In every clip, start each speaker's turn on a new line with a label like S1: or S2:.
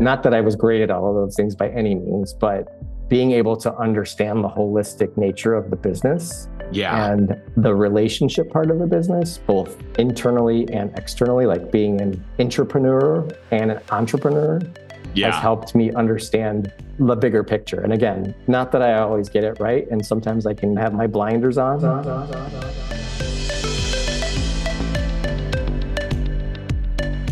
S1: Not that I was great at all of those things by any means, but being able to understand the holistic nature of the business
S2: yeah.
S1: and the relationship part of the business, both internally and externally, like being an entrepreneur and an entrepreneur,
S2: yeah.
S1: has helped me understand the bigger picture. And again, not that I always get it right, and sometimes I can have my blinders on.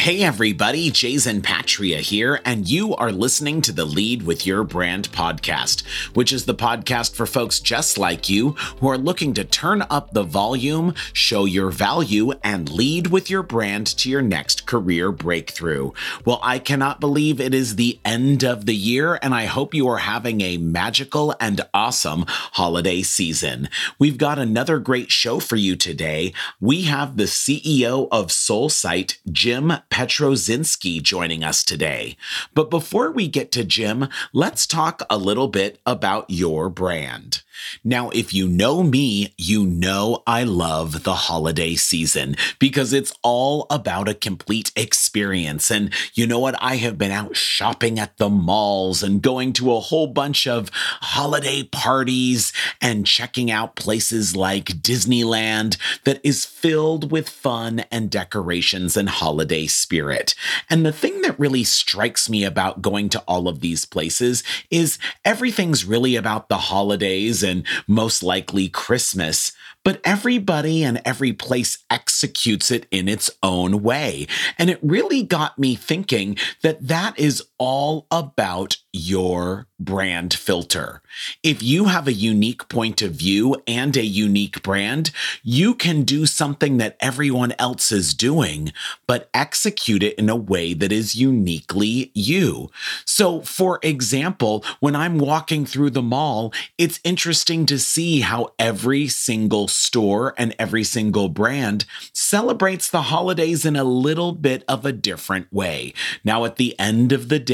S2: Hey everybody, Jayzen Patria here, and you are listening to the Lead with Your Brand podcast, which is the podcast for folks just like you who are looking to turn up the volume, show your value, and lead with your brand to your next career breakthrough. Well, I cannot believe it is the end of the year, and I hope you are having a magical and awesome holiday season. We've got another great show for you today. We have the CEO of Soulsight, Jim Pietruszynski joining us today. But before we get to Jim, let's talk a little bit about your brand. Now, if you know me, you know I love the holiday season because it's all about a complete experience. And you know what? I have been out shopping at the malls and going to a whole bunch of holiday parties and checking out places like Disneyland that is filled with fun and decorations and holiday spirit. And the thing that really strikes me about going to all of these places is everything's really about the holidays most likely Christmas, but everybody and every place executes it in its own way. And it really got me thinking that that is all about your brand filter. If you have a unique point of view and a unique brand, you can do something that everyone else is doing, but execute it in a way that is uniquely you. So, for example, when I'm walking through the mall, it's interesting to see how every single store and every single brand celebrates the holidays in a little bit of a different way. Now, at the end of the day,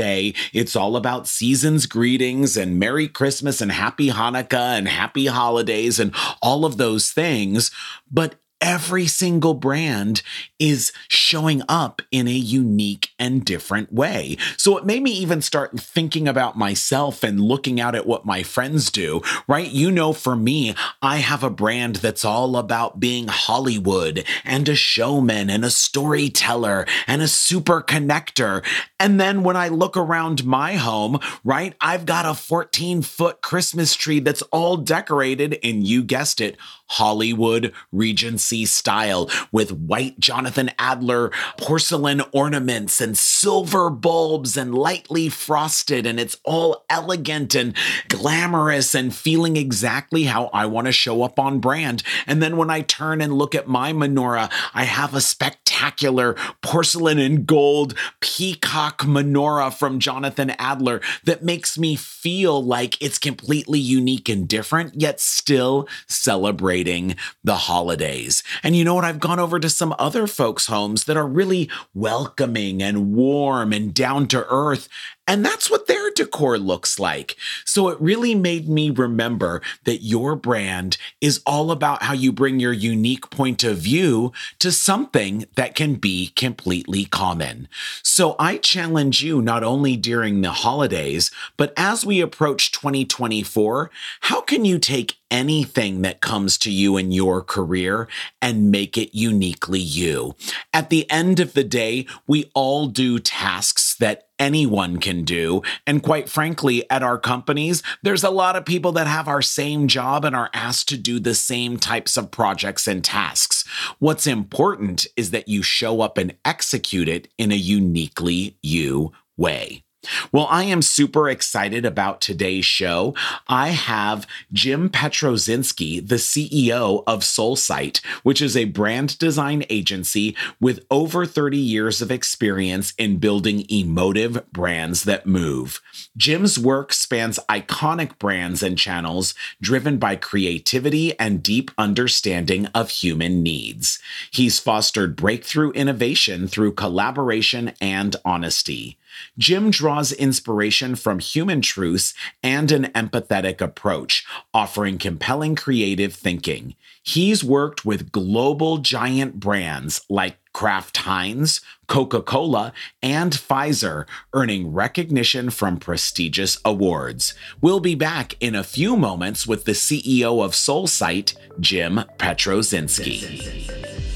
S2: it's all about season's greetings and Merry Christmas and Happy Hanukkah and Happy Holidays and all of those things. But every single brand is showing up in a unique and different way. So it made me even start thinking about myself and looking out at what my friends do, right? You know, for me, I have a brand that's all about being Hollywood and a showman and a storyteller and a super connector. And then when I look around my home, right, I've got a 14 foot Christmas tree that's all decorated, and you guessed it, Hollywood Regency style with white Jonathan Adler porcelain ornaments and silver bulbs and lightly frosted. And it's all elegant and glamorous and feeling exactly how I want to show up on brand. And then when I turn and look at my menorah, I have a spectacular porcelain and gold peacock menorah from Jonathan Adler that makes me feel like it's completely unique and different, yet still celebrating the holidays. And you know what? I've gone over to some other folks' homes that are really welcoming and warm and down to earth. And that's what their decor looks like. So it really made me remember that your brand is all about how you bring your unique point of view to something that can be completely common. So I challenge you not only during the holidays, but as we approach 2024, how can you take anything that comes to you in your career and make it uniquely you? At the end of the day, we all do tasks that anyone can do. And quite frankly, at our companies, there's a lot of people that have our same job and are asked to do the same types of projects and tasks. What's important is that you show up and execute it in a uniquely you way. Well, I am super excited about today's show. I have Jim Pietruszynski, the CEO of Soulsight, which is a brand design agency with over 30 years of experience in building emotive brands that move. Jim's work spans iconic brands and channels driven by creativity and deep understanding of human needs. He's fostered breakthrough innovation through collaboration and honesty. Jim draws inspiration from human truths and an empathetic approach, offering compelling creative thinking. He's worked with global giant brands like Kraft Heinz, Coca Cola, and Pfizer, earning recognition from prestigious awards. We'll be back in a few moments with the CEO of Soulsight, Jim
S3: Pietruszynski.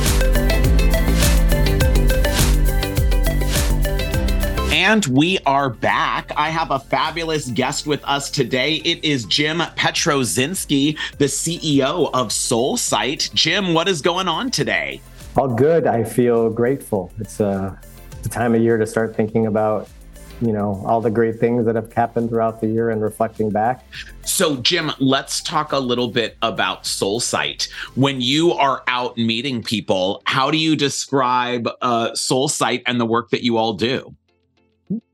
S2: And we are back. I have a fabulous guest with us today. It is Jim Pietruszynski, the CEO of Soulsight. Jim, what is going on today?
S1: All good. I feel grateful. It's uh, the time of year to start thinking about you know all the great things that have happened throughout the year and reflecting back
S2: so jim let's talk a little bit about soulsight when you are out meeting people how do you describe uh, soulsight and the work that you all do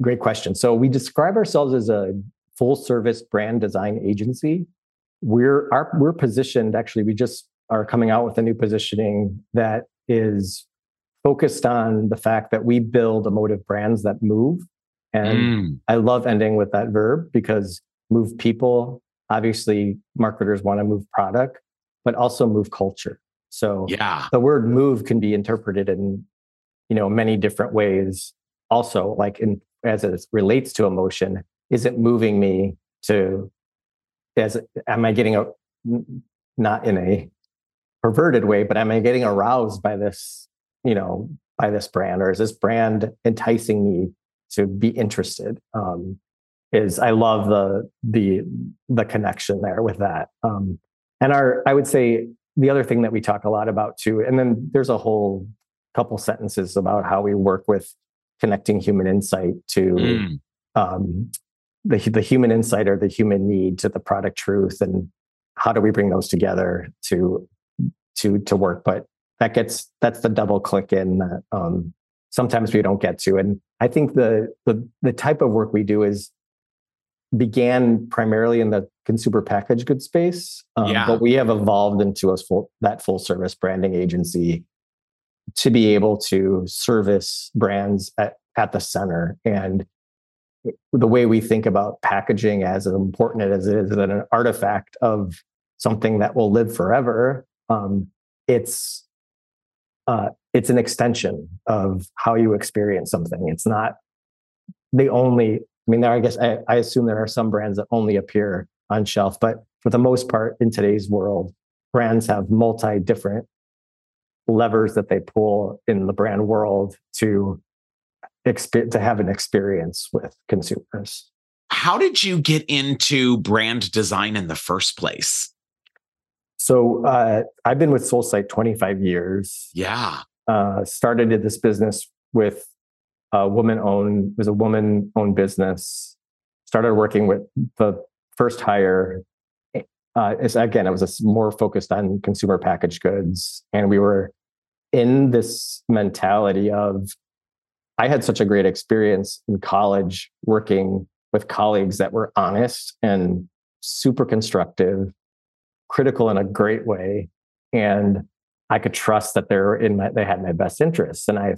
S1: Great question. So we describe ourselves as a full service brand design agency. We're our, we're positioned actually we just are coming out with a new positioning that is focused on the fact that we build emotive brands that move. And mm. I love ending with that verb because move people, obviously marketers want to move product, but also move culture. So
S2: yeah.
S1: the word move can be interpreted in you know many different ways also like in as it relates to emotion is it moving me to as am i getting a not in a perverted way but am i getting aroused by this you know by this brand or is this brand enticing me to be interested? Um is i love the the the connection there with that. Um and our i would say the other thing that we talk a lot about too and then there's a whole couple sentences about how we work with connecting human insight to mm. um, the, the human insight or the human need to the product truth and how do we bring those together to to to work but that gets that's the double click in that um, sometimes we don't get to and i think the the the type of work we do is began primarily in the consumer package goods space um, yeah. but we have evolved into a full that full service branding agency to be able to service brands at, at the center. And the way we think about packaging as important as it is as an artifact of something that will live forever, um, it's uh, it's an extension of how you experience something. It's not the only. I mean, there. I guess I, I assume there are some brands that only appear on shelf, but for the most part, in today's world, brands have multi different levers that they pull in the brand world to exp- to have an experience with consumers.
S2: How did you get into brand design in the first place?
S1: So uh, I've been with Soulsight 25 years.
S2: Yeah.
S1: Uh, started in this business with a woman owned was a woman owned business. Started working with the first hire uh, again, it was a, more focused on consumer packaged goods, and we were in this mentality of I had such a great experience in college working with colleagues that were honest and super constructive, critical in a great way, and I could trust that they're in my, they had my best interests. And I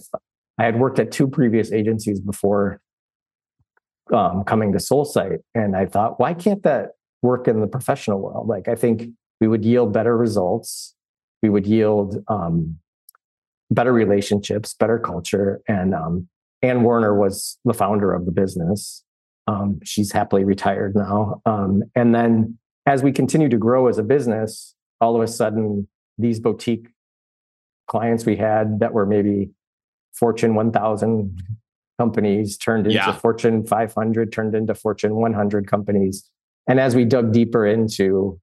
S1: I had worked at two previous agencies before um, coming to Soulsight, and I thought, why can't that work in the professional world. Like I think we would yield better results. We would yield um, better relationships, better culture. And um, Ann Warner was the founder of the business. Um, she's happily retired now. Um, and then as we continue to grow as a business, all of a sudden, these boutique clients we had that were maybe Fortune 1000 companies turned into yeah. Fortune 500, turned into Fortune 100 companies. And as we dug deeper into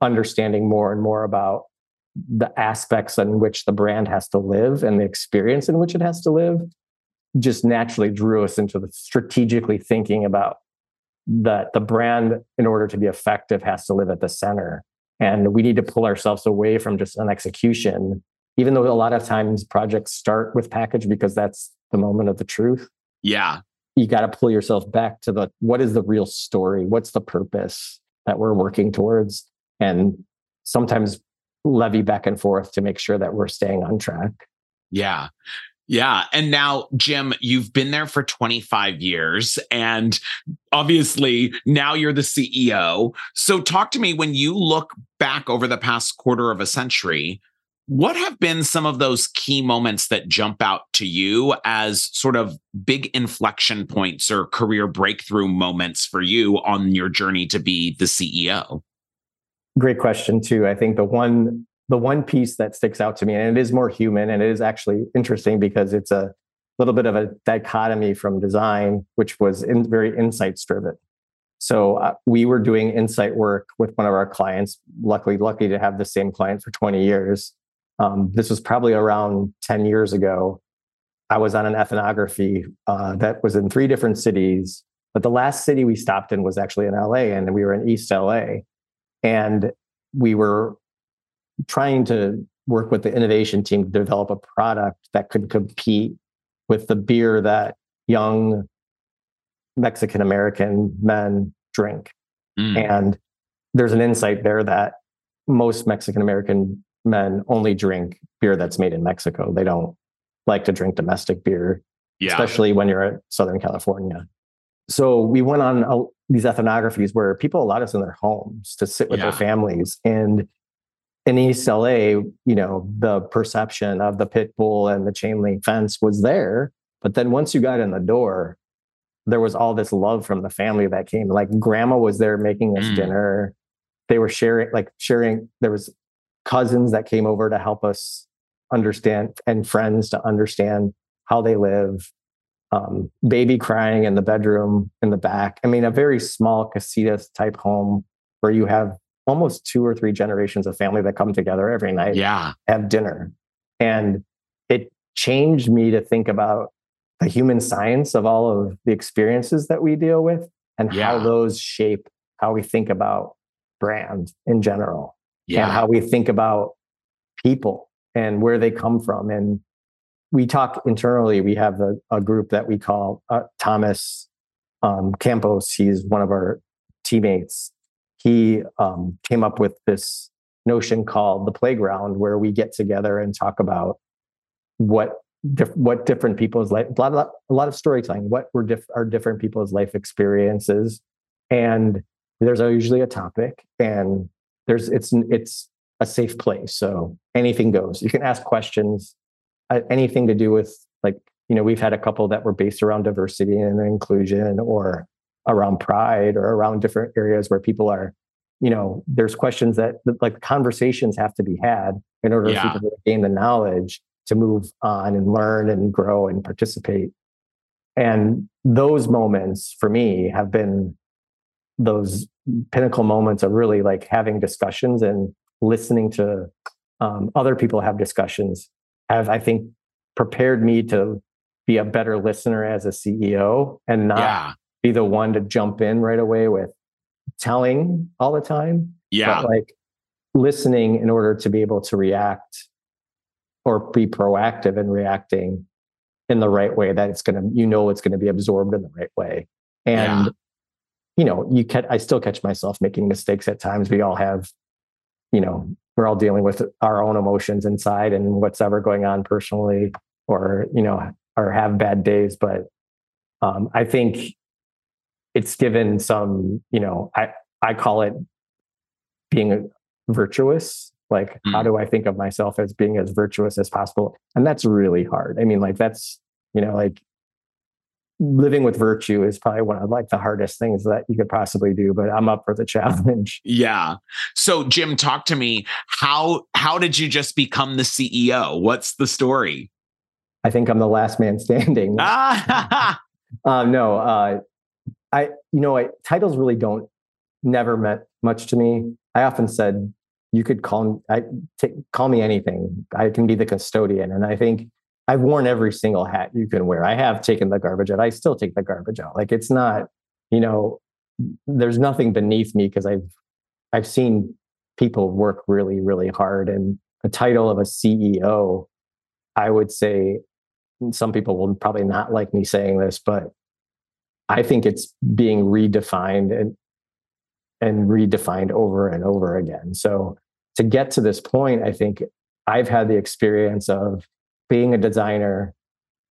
S1: understanding more and more about the aspects in which the brand has to live and the experience in which it has to live, just naturally drew us into the strategically thinking about that the brand, in order to be effective, has to live at the center. And we need to pull ourselves away from just an execution, even though a lot of times projects start with package because that's the moment of the truth.
S2: Yeah.
S1: You got to pull yourself back to the what is the real story? What's the purpose that we're working towards? And sometimes levy back and forth to make sure that we're staying on track.
S2: Yeah. Yeah. And now, Jim, you've been there for 25 years. And obviously, now you're the CEO. So, talk to me when you look back over the past quarter of a century, what have been some of those key moments that jump out to you as sort of big inflection points or career breakthrough moments for you on your journey to be the CEO?
S1: Great question, too. I think the one the one piece that sticks out to me, and it is more human, and it is actually interesting because it's a little bit of a dichotomy from design, which was in, very insights driven. So uh, we were doing insight work with one of our clients. Luckily, lucky to have the same client for 20 years. Um, this was probably around 10 years ago. I was on an ethnography uh, that was in three different cities, but the last city we stopped in was actually in LA, and we were in East LA. And we were trying to work with the innovation team to develop a product that could compete with the beer that young Mexican American men drink. Mm. And there's an insight there that most Mexican American men only drink beer that's made in Mexico. They don't like to drink domestic beer, yeah. especially when you're at Southern California. So we went on a, these ethnographies where people allowed us in their homes to sit with yeah. their families. And in East LA, you know, the perception of the pit bull and the chain link fence was there. But then once you got in the door, there was all this love from the family that came. Like grandma was there making us mm. dinner. They were sharing, like sharing, there was cousins that came over to help us understand and friends to understand how they live. Um, baby crying in the bedroom in the back. I mean, a very small casitas type home where you have almost two or three generations of family that come together every night,
S2: yeah,
S1: have dinner, and it changed me to think about the human science of all of the experiences that we deal with and yeah. how those shape how we think about brand in general yeah. and how we think about people and where they come from and we talk internally we have a, a group that we call uh, thomas um, campos. He's one of our teammates. He um, came up with this notion called the playground, where we get together and talk about what what different people's life, a lot, a lot of storytelling, what were diff- are different people's life experiences, and there's usually a topic, and there's it's it's a safe place, so anything goes. You can ask questions, anything to do with like you know we've had a couple that were based around diversity and inclusion or around pride or around different areas where people are you know there's questions that like conversations have to be had in order yeah. for people to gain the knowledge to move on and learn and grow and participate and those moments for me have been those pinnacle moments of really like having discussions and listening to um, other people have discussions have i think prepared me to be a better listener as a ceo and not yeah be the one to jump in right away with telling all the time.
S2: Yeah.
S1: But like listening in order to be able to react or be proactive in reacting in the right way that it's going to, you know, it's going to be absorbed in the right way. And, yeah. you know, you can, I still catch myself making mistakes at times. We all have, you know, we're all dealing with our own emotions inside and what's ever going on personally or, you know, or have bad days. But um, I think it's given some, you know, I, I call it being virtuous. Like, mm. how do I think of myself as being as virtuous as possible? And that's really hard. I mean, like, that's, you know, like living with virtue is probably one of like the hardest things that you could possibly do but i'm up for the challenge.
S2: Yeah. So jim talk to me. How how did you just become the ceo what's the story?
S1: I think i'm the last man standing. Uh, no uh, i you know I, titles really don't never meant much to me. I often said you could call me I, t- call me anything. I can be the custodian. And i think I've worn every single hat you can wear. I have taken the garbage out. I still take the garbage out. Like it's not, you know, there's nothing beneath me because I've I've seen people work really, really hard. And the title of a CEO, I would say some people will probably not like me saying this, but I think it's being redefined and and redefined over and over again. So to get to this point, I think I've had the experience of being a designer,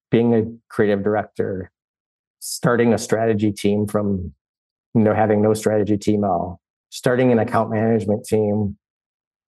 S1: being a creative director, starting a strategy team from you know having no strategy team at all, starting an account management team.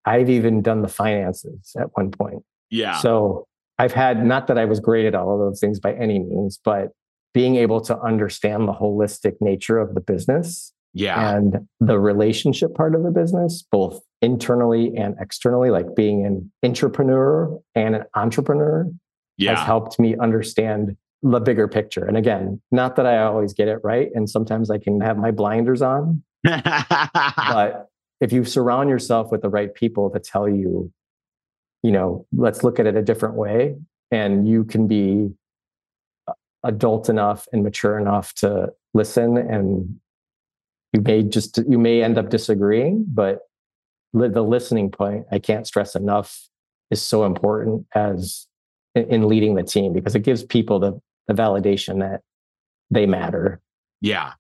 S1: I've even done the finances at one point.
S2: Yeah.
S1: So I've had not that I was great at all of those things by any means, but being able to understand the holistic nature of the business
S2: yeah
S1: and the relationship part of the business both internally and externally, like being an entrepreneur and an entrepreneur, yeah. has helped me understand the bigger picture. And again, not that I always get it right. And sometimes I can have my blinders on. but if you surround yourself with the right people to tell you, you know, let's look at it a different way, and you can be adult enough and mature enough to listen and you may just you may end up disagreeing but the listening point i can't stress enough is so important as in leading the team because it gives people the, the validation that they matter.
S2: Yeah.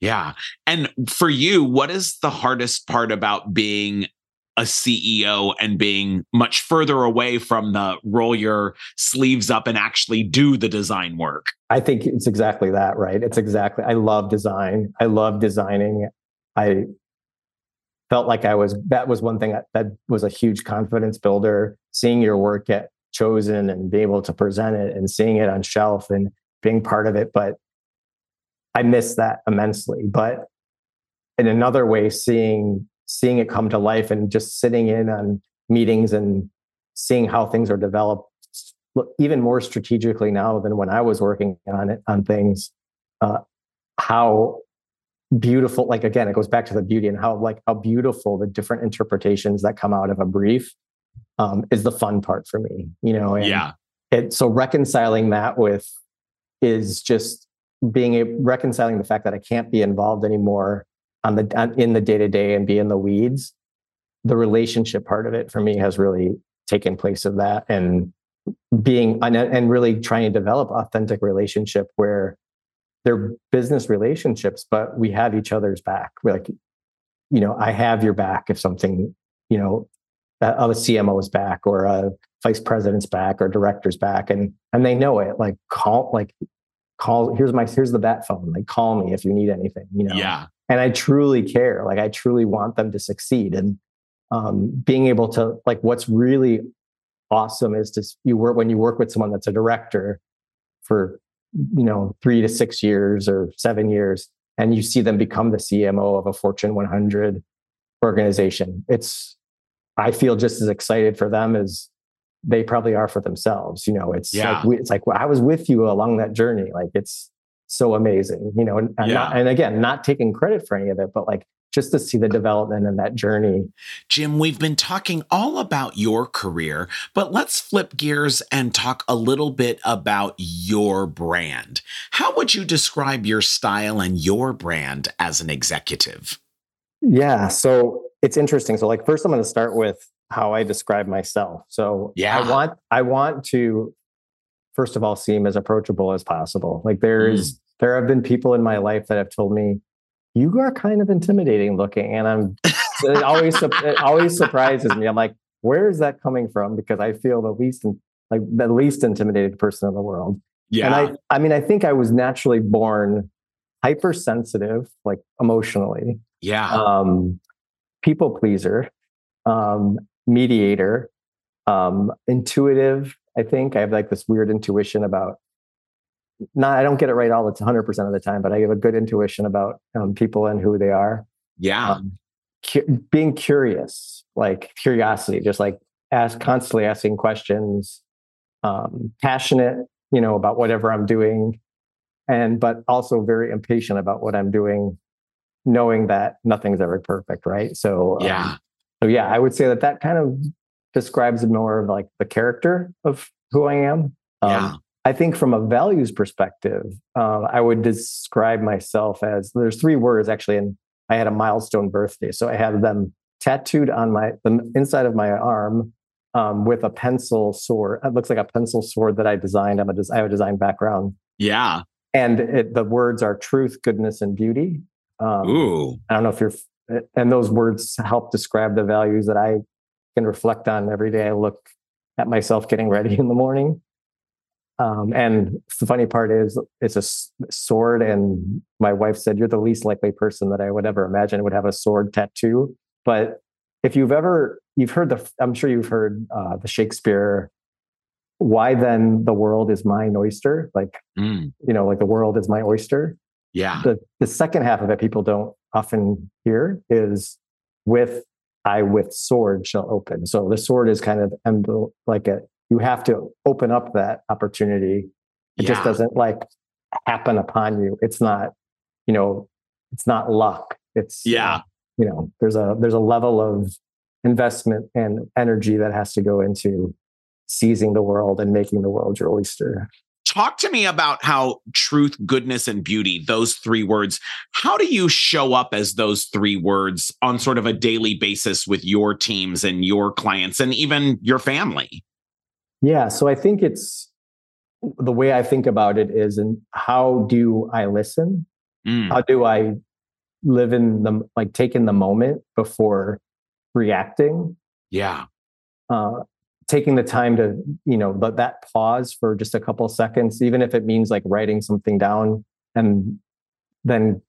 S2: Yeah. And for you what is the hardest part about being a CEO and being much further away from the roll your sleeves up and actually do the design work.
S1: I think it's exactly that, right? It's exactly, I love design. I love designing. I felt like I was that was one thing that, that was a huge confidence builder. Seeing your work get chosen and be able to present it and seeing it on shelf and being part of it. But I miss that immensely. But in another way, seeing seeing it come to life and just sitting in on meetings and seeing how things are developed even more strategically now than when I was working on it on things. Uh, how beautiful like again it goes back to the beauty and how like how beautiful the different interpretations that come out of a brief um, is the fun part for me you know
S2: and yeah
S1: it so reconciling that with is just being a, reconciling the fact that i can't be involved anymore on the on, in the day to day and be in the weeds the relationship part of it for me has really taken place of that and being and, and really trying to develop authentic relationship where they're business relationships, but we have each other's back. We're like, you know, I have your back if something, you know, of a CMO's back or a vice president's back or director's back, and and they know it. Like call, like call. Here's my here's the bat phone. Like call me if you need anything. You know.
S2: Yeah.
S1: And I truly care. Like I truly want them to succeed. And um, being able to like what's really awesome is to you work when you work with someone that's a director for you know, three to six years or seven years, and you see them become the CMO of a Fortune 100 organization. It's, I feel just as excited for them as they probably are for themselves. You know, it's yeah. like, it's like, well, I was with you along that journey. Like it's so amazing, you know, and, yeah. not, and again, not taking credit for any of it, but like just to see the development and that journey.
S2: Jim, we've been talking all about your career, but let's flip gears and talk a little bit about your brand. How would you describe your style and your brand as an executive?
S1: Yeah, so it's interesting. So like first I'm going to start with how I describe myself. So yeah. I want I want to first of all seem as approachable as possible. Like there's mm. there have been people in my life that have told me you are kind of intimidating looking. And I'm it always it always surprises me. I'm like, where is that coming from? Because I feel the least like the least intimidated person in the world.
S2: Yeah.
S1: And I I mean, I think I was naturally born hypersensitive, like emotionally.
S2: Yeah.
S1: Um, people pleaser, um, mediator, um, intuitive. I think I have like this weird intuition about. Not, I don't get it right all the 100% of the time, but I have a good intuition about um, people and who they are.
S2: Yeah.
S1: Um, cu- being curious, like curiosity, just like ask constantly asking questions, um, passionate, you know, about whatever I'm doing, and but also very impatient about what I'm doing, knowing that nothing's ever perfect, right? So
S2: yeah.
S1: Um, so yeah, I would say that that kind of describes more of like the character of who I am. Um,
S2: yeah.
S1: I think from a values perspective, uh, I would describe myself as there's three words actually, and I had a milestone birthday, so I had them tattooed on my the inside of my arm um, with a pencil sword. It looks like a pencil sword that I designed. I'm a des- I have a design background,
S2: Yeah.
S1: and it, the words are truth, goodness, and beauty. Um,
S2: Ooh.
S1: I don't know if you're, and those words help describe the values that I can reflect on every day. I look at myself getting ready in the morning. Um, and the funny part is, it's a sword, and my wife said, "You're the least likely person that I would ever imagine would have a sword tattoo." But if you've ever, you've heard the, I'm sure you've heard uh, the Shakespeare. Why then the world is mine oyster? Like
S2: Mm.
S1: you know, like the world is my oyster
S2: Yeah.
S1: the the second half of it people don't often hear is with I with sword shall open. So the sword is kind of emblem- like a you have to open up that opportunity. It just doesn't like happen upon you. It's not, you know, it's not luck. It's
S2: Yeah.
S1: you know, there's a there's a level of investment and energy that has to go into seizing the world and making the world your oyster.
S2: Talk to me about how truth, goodness, and beauty, those three words, how do you show up as those three words on sort of a daily basis with your teams and your clients and even your family?
S1: Yeah, so I think it's the way I think about it is, and how do I listen?
S2: Mm.
S1: How do I live in the like take in the moment before reacting?
S2: Yeah.
S1: Uh, taking the time to you know let that pause for just a couple seconds, even if it means like writing something down and then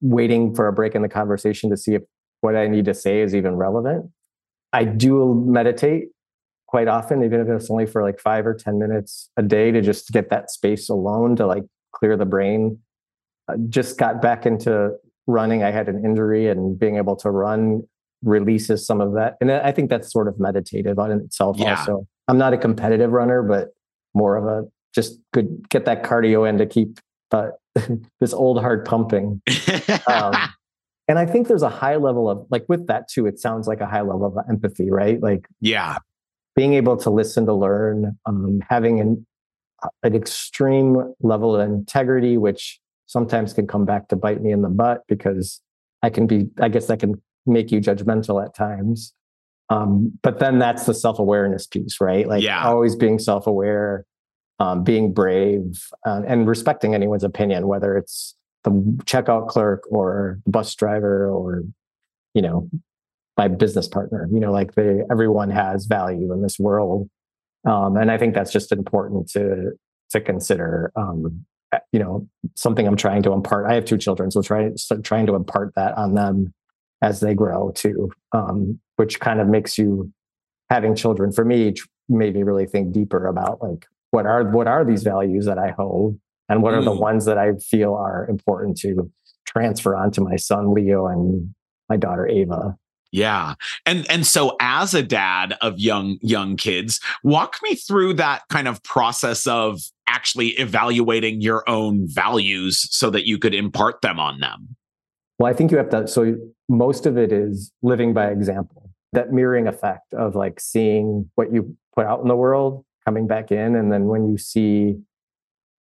S1: waiting for a break in the conversation to see if what I need to say is even relevant. I do meditate quite often, even if it's only for like five or 10 minutes a day to just get that space alone to like clear the brain. I just got back into running. I had an injury and being able to run releases some of that. And I think that's sort of meditative on itself
S2: Yeah.
S1: also. I'm not a competitive runner, but more of a just good get that cardio in to keep uh, this old heart pumping. Um, and I think there's a high level of like with that too, it sounds like a high level of empathy, right? Like
S2: yeah.
S1: Being able to listen to learn, um, having an, an extreme level of integrity, which sometimes can come back to bite me in the butt because I can be, I guess that can make you judgmental at times. Um, but then that's the self awareness piece, right? Like
S2: Yeah.
S1: always being self aware, um, being brave, uh, and respecting anyone's opinion, whether it's the checkout clerk or the bus driver or, you know, my business partner. You know, like they everyone has value in this world, um, and I think that's just important to to consider. Um, uh, you know, something I'm trying to impart. I have two children, so trying so trying to impart that on them as they grow too, um, which kind of makes you having children for me made me really think deeper about like what are what are these values that I hold and what are the
S2: Mm.
S1: ones that I feel are important to transfer onto my son Leo and my daughter Ava.
S2: Yeah. And and so as a dad of young young kids, walk me through that kind of process of actually evaluating your own values so that you could impart them on them.
S1: Well, I think you have to. So most of it is living by example. That mirroring effect of like seeing what you put out in the world coming back in, and then when you see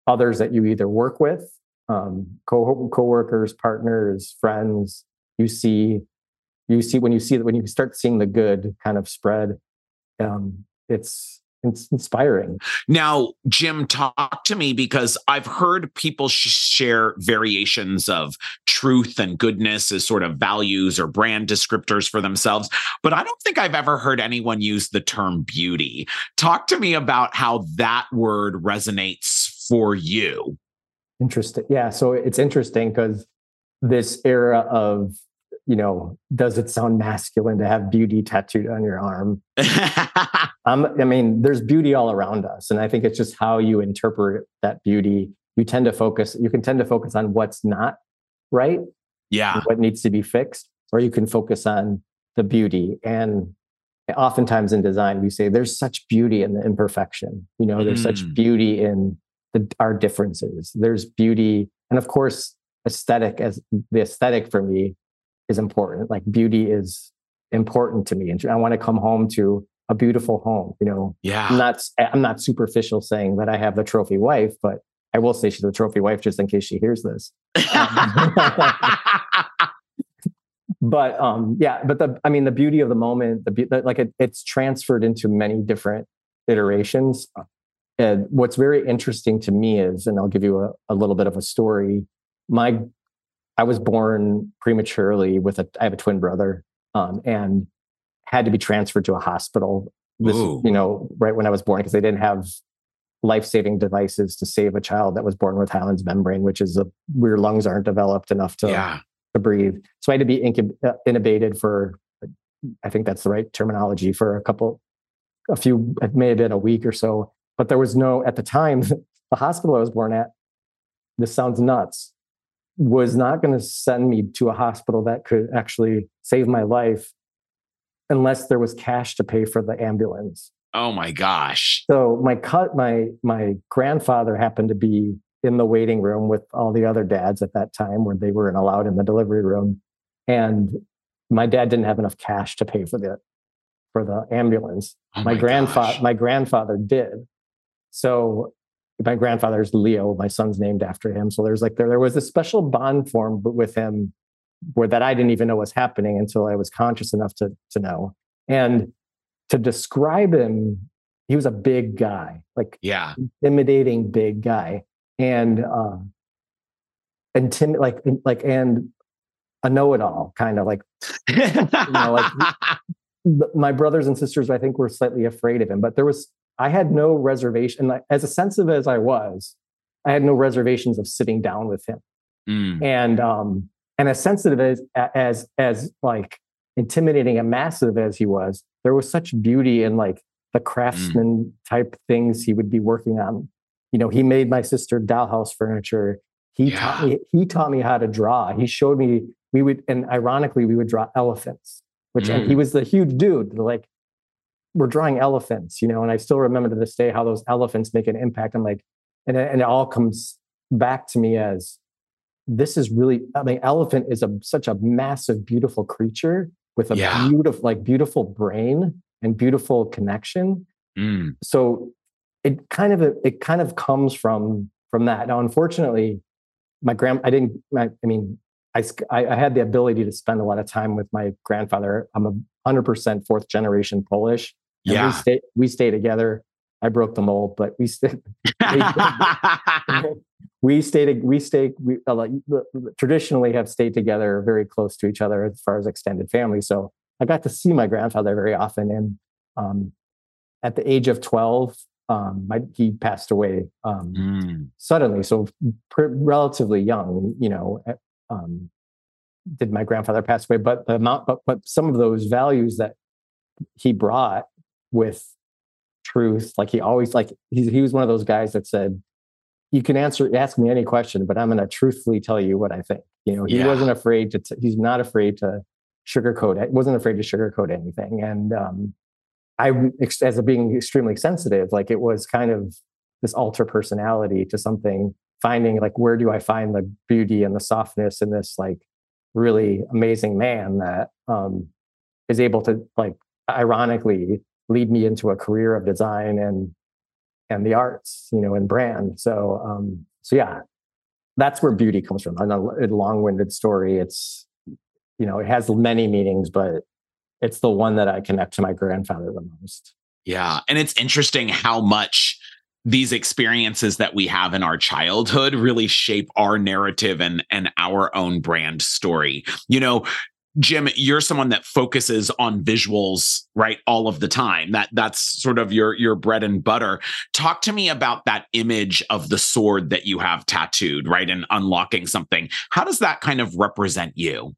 S1: others that you either work with, um, co coworkers, partners, friends, you see, you see when you see that when you start seeing the good kind of spread, um, it's it's inspiring.
S2: Now, Jim, talk to me because I've heard people sh- share variations of truth and goodness as sort of values or brand descriptors for themselves, but I don't think I've ever heard anyone use the term beauty. Talk to me about how that word resonates for you.
S1: Interesting. Yeah. So it's interesting because this era of you know, does it sound masculine to have beauty tattooed on your arm? um, I mean, there's beauty all around us. And I think it's just how you interpret that beauty. You tend to focus, you can tend to focus on what's not right.
S2: Yeah.
S1: What needs to be fixed, or you can focus on the beauty. And oftentimes in design, we say there's such beauty in the imperfection. You know, there's mm. such beauty in the, our differences. There's beauty. And of course, aesthetic as the aesthetic for me is important. Like beauty is important to me. And I want to come home to a beautiful home. You know,
S2: yeah.
S1: I'm not I'm not superficial saying that I have the trophy wife, but I will say she's a trophy wife just in case she hears this. Um, but um, yeah, but the I mean the beauty of the moment, the, the like it, it's transferred into many different iterations. And what's very interesting to me is, and I'll give you a, a little bit of a story. My I was born prematurely with a I have a twin brother, um, and had to be transferred to a hospital. This, Ooh. you know, right when I was born because they didn't have life-saving devices to save a child that was born with hyaline membrane, which is a where your lungs aren't developed enough to
S2: yeah.
S1: to breathe. So I had to be incub- uh, intubated for, I think that's the right terminology for a couple, a few. It may have been a week or so, but there was no at the time. the hospital I was born at. This sounds nuts was not going to send me to a hospital that could actually save my life unless there was cash to pay for the ambulance.
S2: Oh my gosh.
S1: So my cut my my grandfather happened to be in the waiting room with all the other dads at that time where they weren't allowed in the delivery room and my dad didn't have enough cash to pay for the for the ambulance. Oh my, my grandfather my grandfather did. So my grandfather's Leo, my son's named after him. So there's like there, there was a special bond formed with him where that I didn't even know was happening until I was conscious enough to to know. And to describe him, he was a big guy, like
S2: yeah,
S1: intimidating big guy, and uh, intimid like like and a know-it-all kind of like you know like my brothers and sisters I think were slightly afraid of him, but there was I had no reservation. As sensitive as I was, I had no reservations of sitting down with him. Mm. And um, and as sensitive as as as like intimidating and massive as he was, there was such beauty in like the craftsman mm. type things he would be working on. You know, he made my sister dollhouse furniture. He yeah. taught me he taught me how to draw. He showed me we would and ironically we would draw elephants, which mm. he mm. was the huge dude. Like we're drawing elephants, you know, and I still remember to this day how those elephants make an impact. I'm like, and it, and it all comes back to me as this is really, I mean, elephant is a such a massive, beautiful creature with a yeah. beautiful, like beautiful brain and beautiful connection. Mm. So it kind of it kind of comes from from that. Now, unfortunately, my grand I didn't. I, I mean, I, I had the ability to spend a lot of time with my grandfather. I'm a 100% fourth generation Polish. And
S2: yeah.
S1: We stay, we stay together. I broke the mold, but we stay. we stay. We stay. We uh, traditionally have stayed together, very close to each other as far as extended family. So I got to see my grandfather very often, and um, at the age of twelve, um, my, he passed away um, mm. suddenly. So pr- relatively young, you know. Um, did my grandfather pass away? But the amount, but, but some of those values that he brought with truth. Like he always like he he was one of those guys that said, "You can answer ask me any question, but I'm going to truthfully tell you what I think." You know, he yeah. wasn't afraid to. T- he's not afraid to sugarcoat it. Wasn't afraid to sugarcoat anything. And um, I, as a being extremely sensitive, like it was kind of this alter personality to something. Finding like where do I find the beauty and the softness in this like really amazing man that um, is able to like ironically lead me into a career of design and and the arts, you know, and brand. So um, so yeah, that's where beauty comes from. And a, long-winded story. It's you know, it has many meanings, but it's the one that I connect to my grandfather the most.
S2: Yeah, and it's interesting how much these experiences that we have in our childhood really shape our narrative and and our own brand story. You know, Jim, you're someone that focuses on visuals, right, all of the time. That that's sort of your your bread and butter. Talk to me about that image of the sword that you have tattooed, right, and unlocking something. How does that kind of represent you?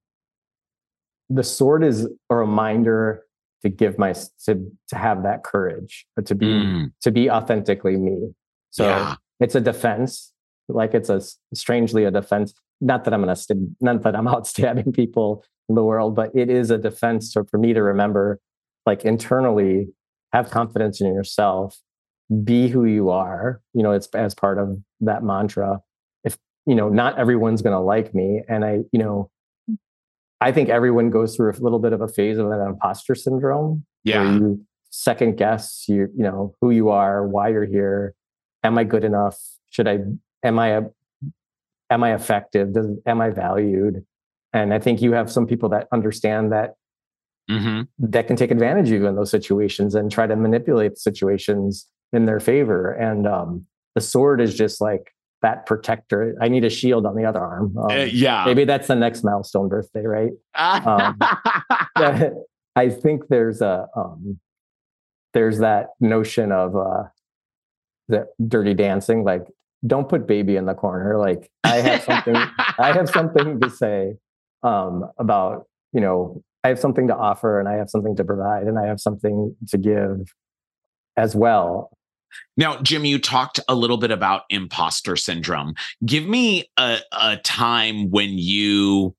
S1: the sword is a reminder to give my to to have that courage but to be mm. to be authentically me so yeah. it's a defense like it's a strangely a defense not that i'm gonna st- not that i'm out stabbing people in the world but it is a defense to, for me to remember like internally have confidence in yourself be who you are you know it's as part of that mantra if you know not everyone's gonna like me and i you know I think everyone goes through a little bit of a phase of an imposter syndrome.
S2: Yeah.
S1: you second guess you, you know, who you are, why you're here. Am I good enough? Should I, am I, a, am I effective? Does, am I valued? And I think you have some people that understand that mm-hmm. that can take advantage of you in those situations and try to manipulate situations in their favor. And um, the sword is just like that protector. I need a shield on the other arm. Um,
S2: uh, yeah.
S1: Maybe that's the next milestone birthday, right? um, I think there's a um, there's that notion of uh, the dirty dancing. Like, don't put baby in the corner. Like, I have something. I have something to say um, about you know. I have something to offer, and I have something to provide, and I have something to give as well.
S2: Now, Jim, you talked a little bit about imposter syndrome. Give me a, a time when you,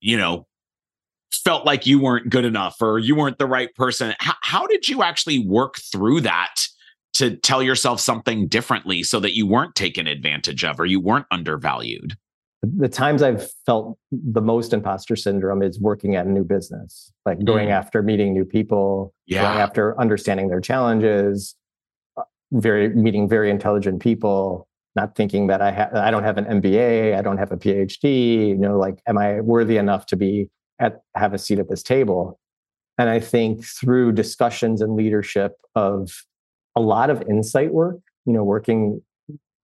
S2: you know, felt like you weren't good enough or you weren't the right person. How, how did you actually work through that to tell yourself something differently so that you weren't taken advantage of or you weren't undervalued?
S1: The times I've felt the most imposter syndrome is working at a new business, like going mm. after meeting new people, yeah. going after understanding their challenges, very meeting very intelligent people not thinking that i have i don't have an mba i don't have a phd you know like am i worthy enough to be at have a seat at this table and i think through discussions and leadership of a lot of insight work you know working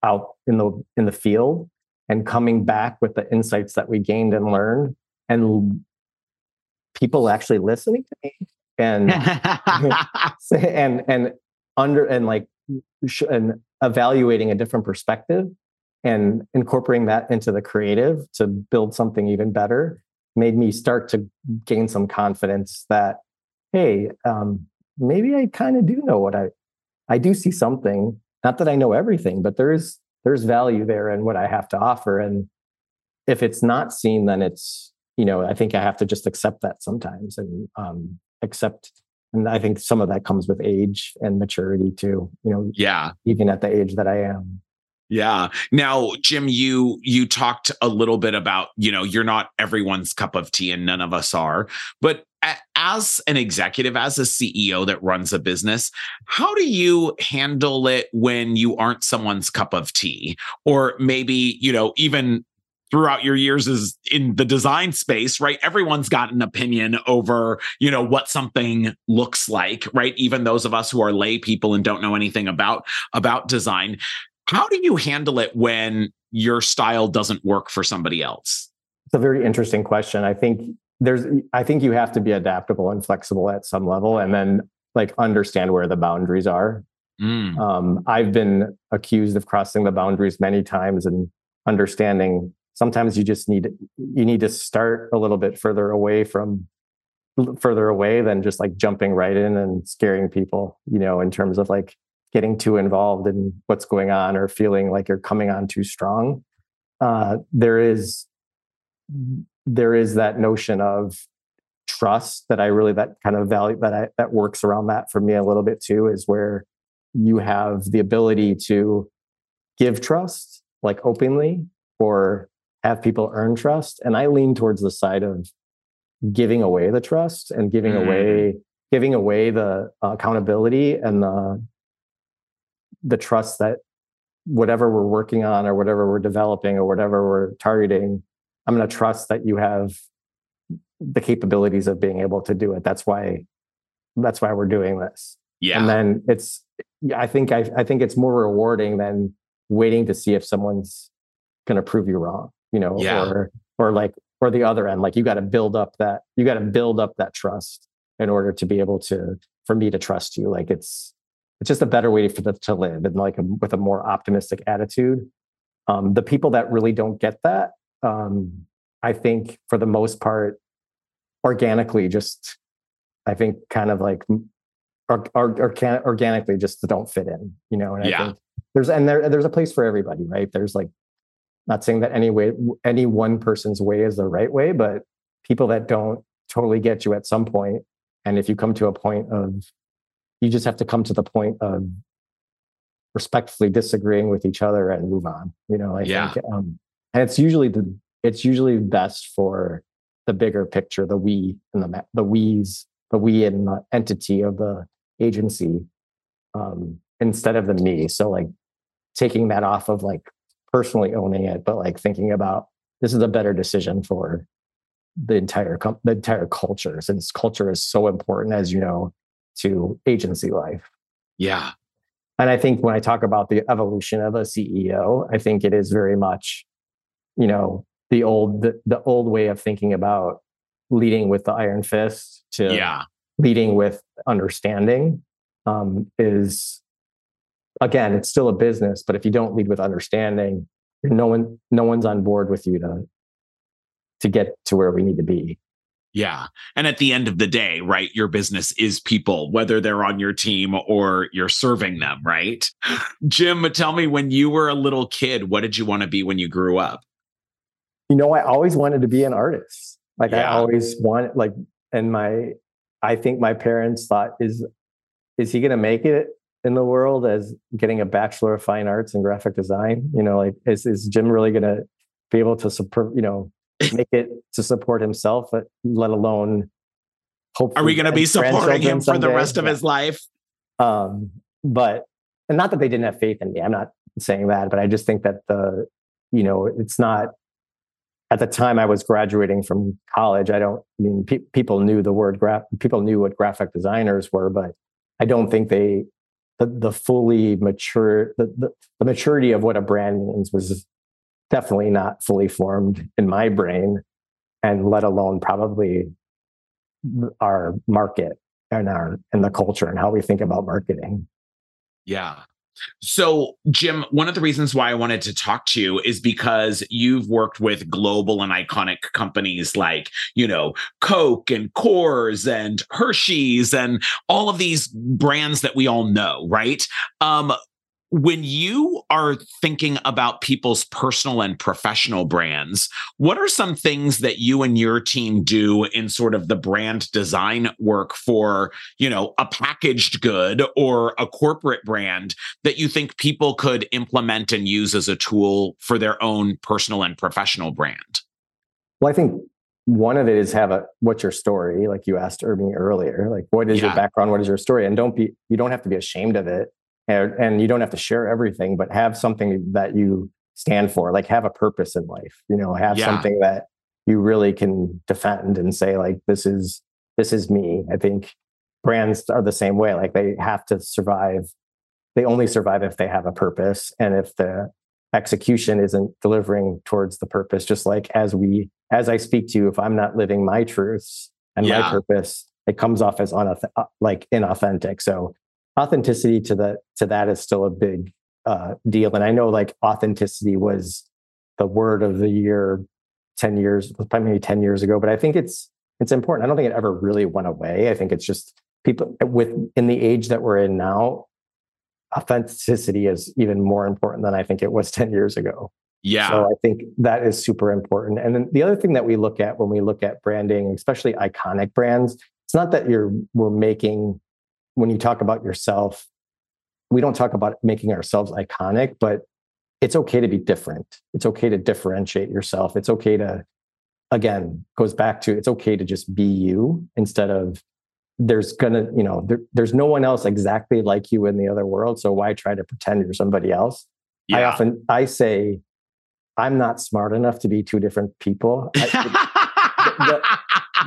S1: out in the in the field and coming back with the insights that we gained and learned and people actually listening to me and and and under and like and evaluating a different perspective and incorporating that into the creative to build something even better made me start to gain some confidence that hey um, maybe i kind of do know what i i do see something. Not that i know everything but there's there's value there in what i have to offer. And if it's not seen then it's you know i think i have to just accept that sometimes and um, accept and i think some of that comes with age and maturity too you know
S2: yeah.
S1: even at the age that i am.
S2: Yeah. Now jim you you talked a little bit about you know you're not everyone's cup of tea and none of us are but as an executive as a ceo that runs a business how do you handle it when you aren't someone's cup of tea or maybe you know even throughout your years is in the design space, right? Everyone's got an opinion over, you know, what something looks like, right? Even those of us who are lay people and don't know anything about about design. How do you handle it when your style doesn't work for somebody else?
S1: It's a very interesting question. I think there's I think you have to be adaptable and flexible at some level and then like understand where the boundaries are. Mm. Um, I've been accused of crossing the boundaries many times and understanding sometimes you just need you need to start a little bit further away from further away than just like jumping right in and scaring people you know in terms of like getting too involved in what's going on or feeling like you're coming on too strong uh, there is there is that notion of trust that i really that kind of value that i that works around that for me a little bit too is where you have the ability to give trust like openly or have people earn trust. And I lean towards the side of giving away the trust and giving mm. away giving away the accountability and the the trust that whatever we're working on or whatever we're developing or whatever we're targeting i'm going to trust that you have the capabilities of being able to do it that's why that's why we're doing this
S2: yeah
S1: and then it's i think i, I think it's more rewarding than waiting to see if someone's going to prove you wrong you know, yeah. or or like or the other end, like you got to build up that you got to build up that trust in order to be able to for me to trust you. Like it's it's just a better way for them to live and like a, with a more optimistic attitude. Um, the people that really don't get that, um, I think for the most part, organically just I think kind of like or, or, or can, organically just don't fit in, you know. And
S2: yeah.
S1: I think there's and there there's a place for everybody, right? There's like not saying that any way any one person's way is the right way, but people that don't totally get you at some point, and if you come to a point of you just have to come to the point of respectfully disagreeing with each other and move on. You know, I
S2: yeah.
S1: think, um, and it's usually the it's usually best for the bigger picture, the we and the the we's, the we and the entity of the agency um, instead of the me. So like taking that off of like personally owning it, but like thinking about this is a better decision for the entire com- the entire culture since culture is so important as you know to agency life.
S2: Yeah.
S1: And I think when I talk about the evolution of a CEO, I think it is very much, you know, the old the, the old way of thinking about leading with the iron fist to
S2: yeah.
S1: leading with understanding um, is again it's still a business but if you don't lead with understanding no one no one's on board with you to to get to where we need to be
S2: yeah. And at the end of the day, right, your business is people, whether they're on your team or you're serving them, right? Jim, tell me when you were a little kid, what did you want to be when you grew up?
S1: You know, I always wanted to be an artist. Like
S2: Yeah.
S1: I always wanted like and my I think my parents thought is is he going to make it in the world as getting a bachelor of fine arts and graphic design? You know, like is is Jim really going to be able to support, you know, make it to support himself, but let alone hope
S2: Are we going to be supporting him for the rest of
S1: Yeah.
S2: his life?
S1: um but and not that they didn't have faith in me i'm not saying that but i just think that the you know it's not at the time i was graduating from college i don't I mean pe- people knew the word graph people knew what graphic designers were but i don't think they the, the fully mature the, the, the maturity of what a brand means was definitely not fully formed in my brain and let alone probably our market and our and the culture and how we think about marketing.
S2: Yeah. So, Jim, one of the reasons why I wanted to talk to you is because you've worked with global and iconic companies like, you know, Coke and Coors and Hershey's and all of these brands that we all know, right? Um, when you are thinking about people's personal and professional brands, what are some things that you and your team do in sort of the brand design work for, you know, a packaged good or a corporate brand that you think people could implement and use as a tool for their own personal and professional brand?
S1: Well, I think one of it is have a what's your story, like you asked me earlier. Like what is
S2: Yeah.
S1: your background? What is your story? And don't be you don't have to be ashamed of it. And, and you don't have to share everything, but have something that you stand for. Like have a purpose in life. You know, have
S2: Yeah.
S1: something that you really can defend and say, like, this is this is me. I think brands are the same way. Like they have to survive. They only survive if they have a purpose. And if the execution isn't delivering towards the purpose, just like as we as I speak to you, if I'm not living my truths and
S2: Yeah.
S1: my purpose, it comes off as unath- uh, like inauthentic. So authenticity to the to that is still a big uh, deal. And I know like authenticity was the word of the year 10 years, probably maybe 10 years ago, but I think it's it's important. I don't think it ever really went away. I think it's just people with in the age that we're in now, authenticity is even more important than I think it was 10 years ago.
S2: Yeah.
S1: So I think that is super important. And then the other thing that we look at when we look at branding, especially iconic brands, it's not that you're we're making when you talk about yourself, we don't talk about making ourselves iconic, but it's okay to be different. It's okay to differentiate yourself. It's okay to again, goes back to it's okay to just be you instead of there's gonna, you know, there, there's no one else exactly like you in the other world. So why try to pretend you're somebody else? I often I say I'm not smart enough to be two different people. I,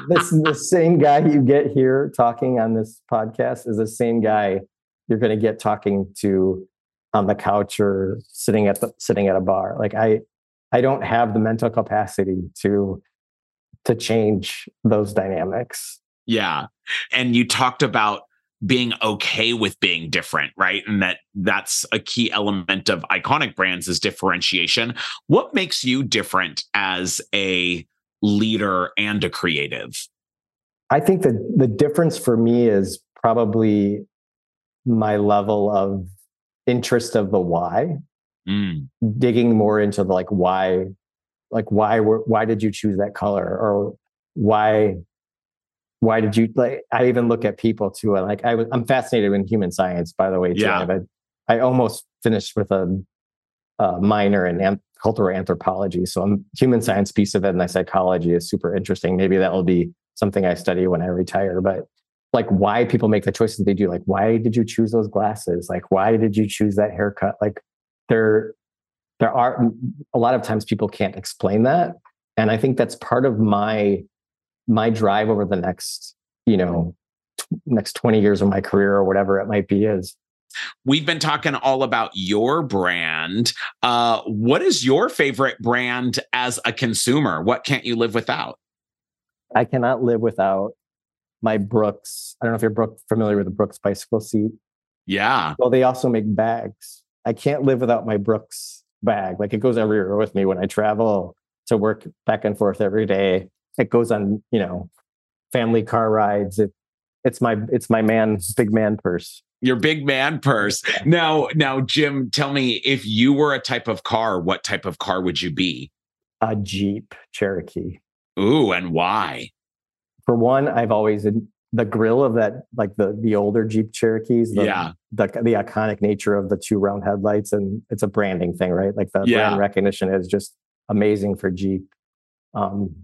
S1: this the same guy you get here talking on this podcast is the same guy you're going to get talking to on the couch or sitting at the sitting at a bar. Like I I don't have the mental capacity to to change those dynamics.
S2: Yeah. And you talked about being okay with being different, right? And that that's a key element of iconic brands is differentiation. What makes you different as a leader and a creative?
S1: I think that the difference for me is probably my level of interest of the why,
S2: Mm.
S1: digging more into the like why, like why were why did you choose that color or why why did you like I even look at people too like I was I'm fascinated in human science by the way too.
S2: Yeah.
S1: But I almost finished with a, a minor in cultural anthropology. So I'm human science piece of it and my psychology is super interesting. Maybe that will be something I study when I retire. But like why people make the choices they do, like why did you choose those glasses? Like why did you choose that haircut? Like there there are a lot of times people can't explain that. And I think that's part of my my drive over the next, you know, t- next 20 years of my career or whatever it might be is
S2: We've been talking all about your brand. Uh, what is your favorite brand as a consumer? What can't you live without?
S1: I cannot live without my Brooks. I don't know if you're Brook, familiar with the Brooks bicycle seat.
S2: Yeah.
S1: Well, they also make bags. I can't live without my Brooks bag. Like it goes everywhere with me when I travel to work back and forth every day. It goes on, you know, family car rides. It, it's my it's my man big man purse.
S2: Your big man purse. Now, now, Jim, tell me if you were a type of car, what type of car would you be?
S1: A Jeep Cherokee.
S2: Ooh, and why?
S1: For one, I've always the grill of that like the the older Jeep Cherokees. The,
S2: Yeah.
S1: The the iconic nature of the two round headlights and it's a branding thing, right? Like the
S2: Yeah.
S1: brand recognition is just amazing for Jeep. Um,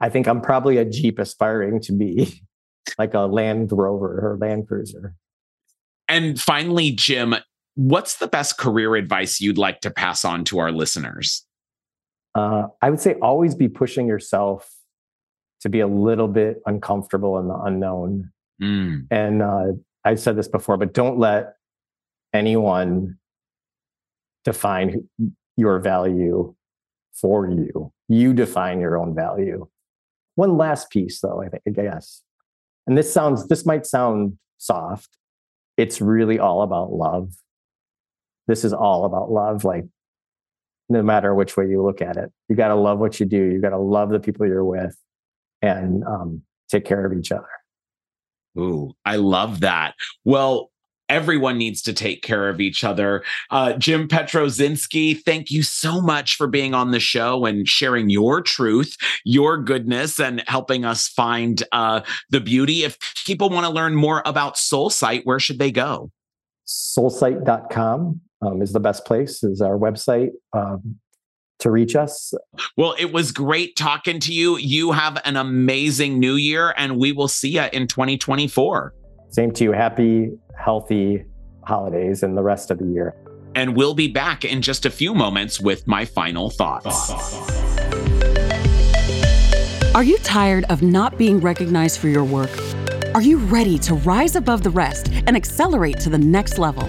S1: I think I'm probably a Jeep aspiring to be like a Land Rover or Land Cruiser.
S2: And finally, Jim, what's the best career advice you'd like to pass on to our listeners?
S1: Uh, I would say always be pushing yourself to be a little bit uncomfortable in the unknown.
S2: Mm,
S1: And uh, I've said this before, but don't let anyone define your value for you. You define your own value. One last piece, though, I think, I guess. And this sounds, this might sound soft. It's really all about love. This is all about love. Like, no matter which way you look at it, you got to love what you do. You got to love the people you're with and um, take care of each other.
S2: Ooh, I love that. Well, everyone needs to take care of each other. Uh, Jim Pietruszynski, thank you so much for being on the show and sharing your truth, your goodness, and helping us find uh, the beauty. If people want to learn more about SoulSight, where should they go?
S1: soulsight.com um, is the best place is our website um, to reach us
S2: Well, it was great talking to you. You have an amazing new year, and we will see you in 2024.
S1: Same to you happy healthy holidays and the rest of the year
S2: And we'll be back in just a few moments with my final thoughts.
S3: Are you tired of not being recognized for your work? Are you ready to rise above the rest and accelerate to the next level?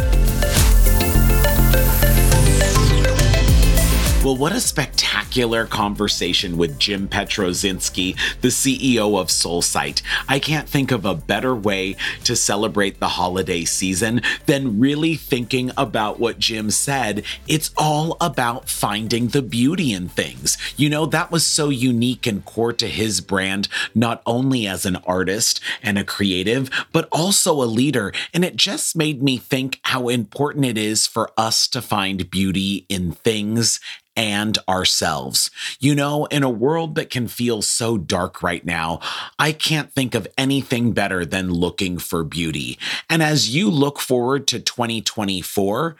S2: Well, what a spectacular conversation with Jim Pietruszynski, the CEO of SoulSight. I can't think of a better way to celebrate the holiday season than really thinking about what Jim said. It's all about finding the beauty in things. You know, that was so unique and core to his brand, not only as an artist and a creative, but also a leader. And it just made me think how important it is for us to find beauty in things and ourselves. You know, in a world that can feel so dark right now, I can't think of anything better than looking for beauty. And as you look forward to 2024,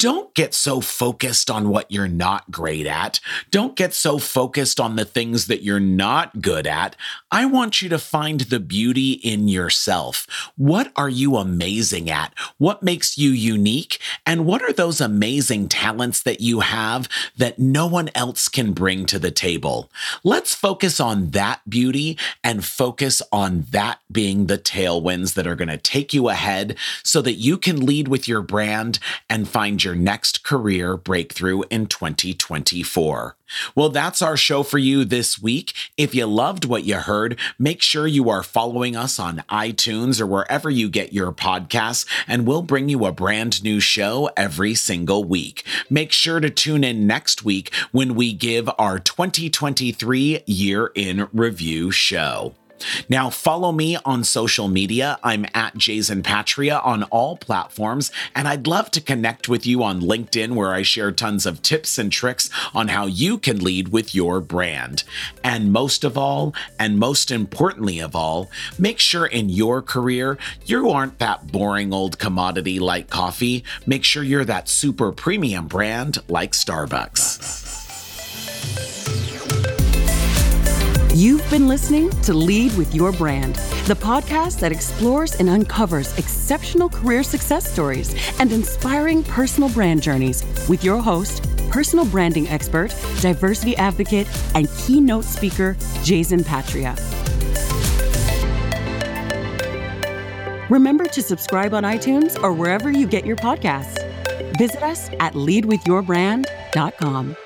S2: don't get so focused on what you're not great at. Don't get so focused on the things that you're not good at. I want you to find the beauty in yourself. What are you amazing at? What makes you unique? And what are those amazing talents that you have that no one else can bring to the table? Let's focus on that beauty and focus on that being the tailwinds that are going to take you ahead so that you can lead with your brand and find your next career breakthrough in 2024. Well, that's our show for you this week. If you loved what you heard, make sure you are following us on iTunes or wherever you get your podcasts, and we'll bring you a brand new show every single week. Make sure to tune in next week when we give our 2023 year in review show. Now, follow me on social media. I'm at Jayzen Patria on all platforms, and I'd love to connect with you on LinkedIn, where I share tons of tips and tricks on how you can lead with your brand. And most of all, and most importantly of all, make sure in your career you aren't that boring old commodity like coffee. Make sure you're that super premium brand like Starbucks.
S3: You've been listening to Lead with Your Brand, the podcast that explores and uncovers exceptional career success stories and inspiring personal brand journeys with your host, personal branding expert, diversity advocate, and keynote speaker, Jayzen Patria. Remember to subscribe on iTunes or wherever you get your podcasts. Visit us at leadwithyourbrand.com.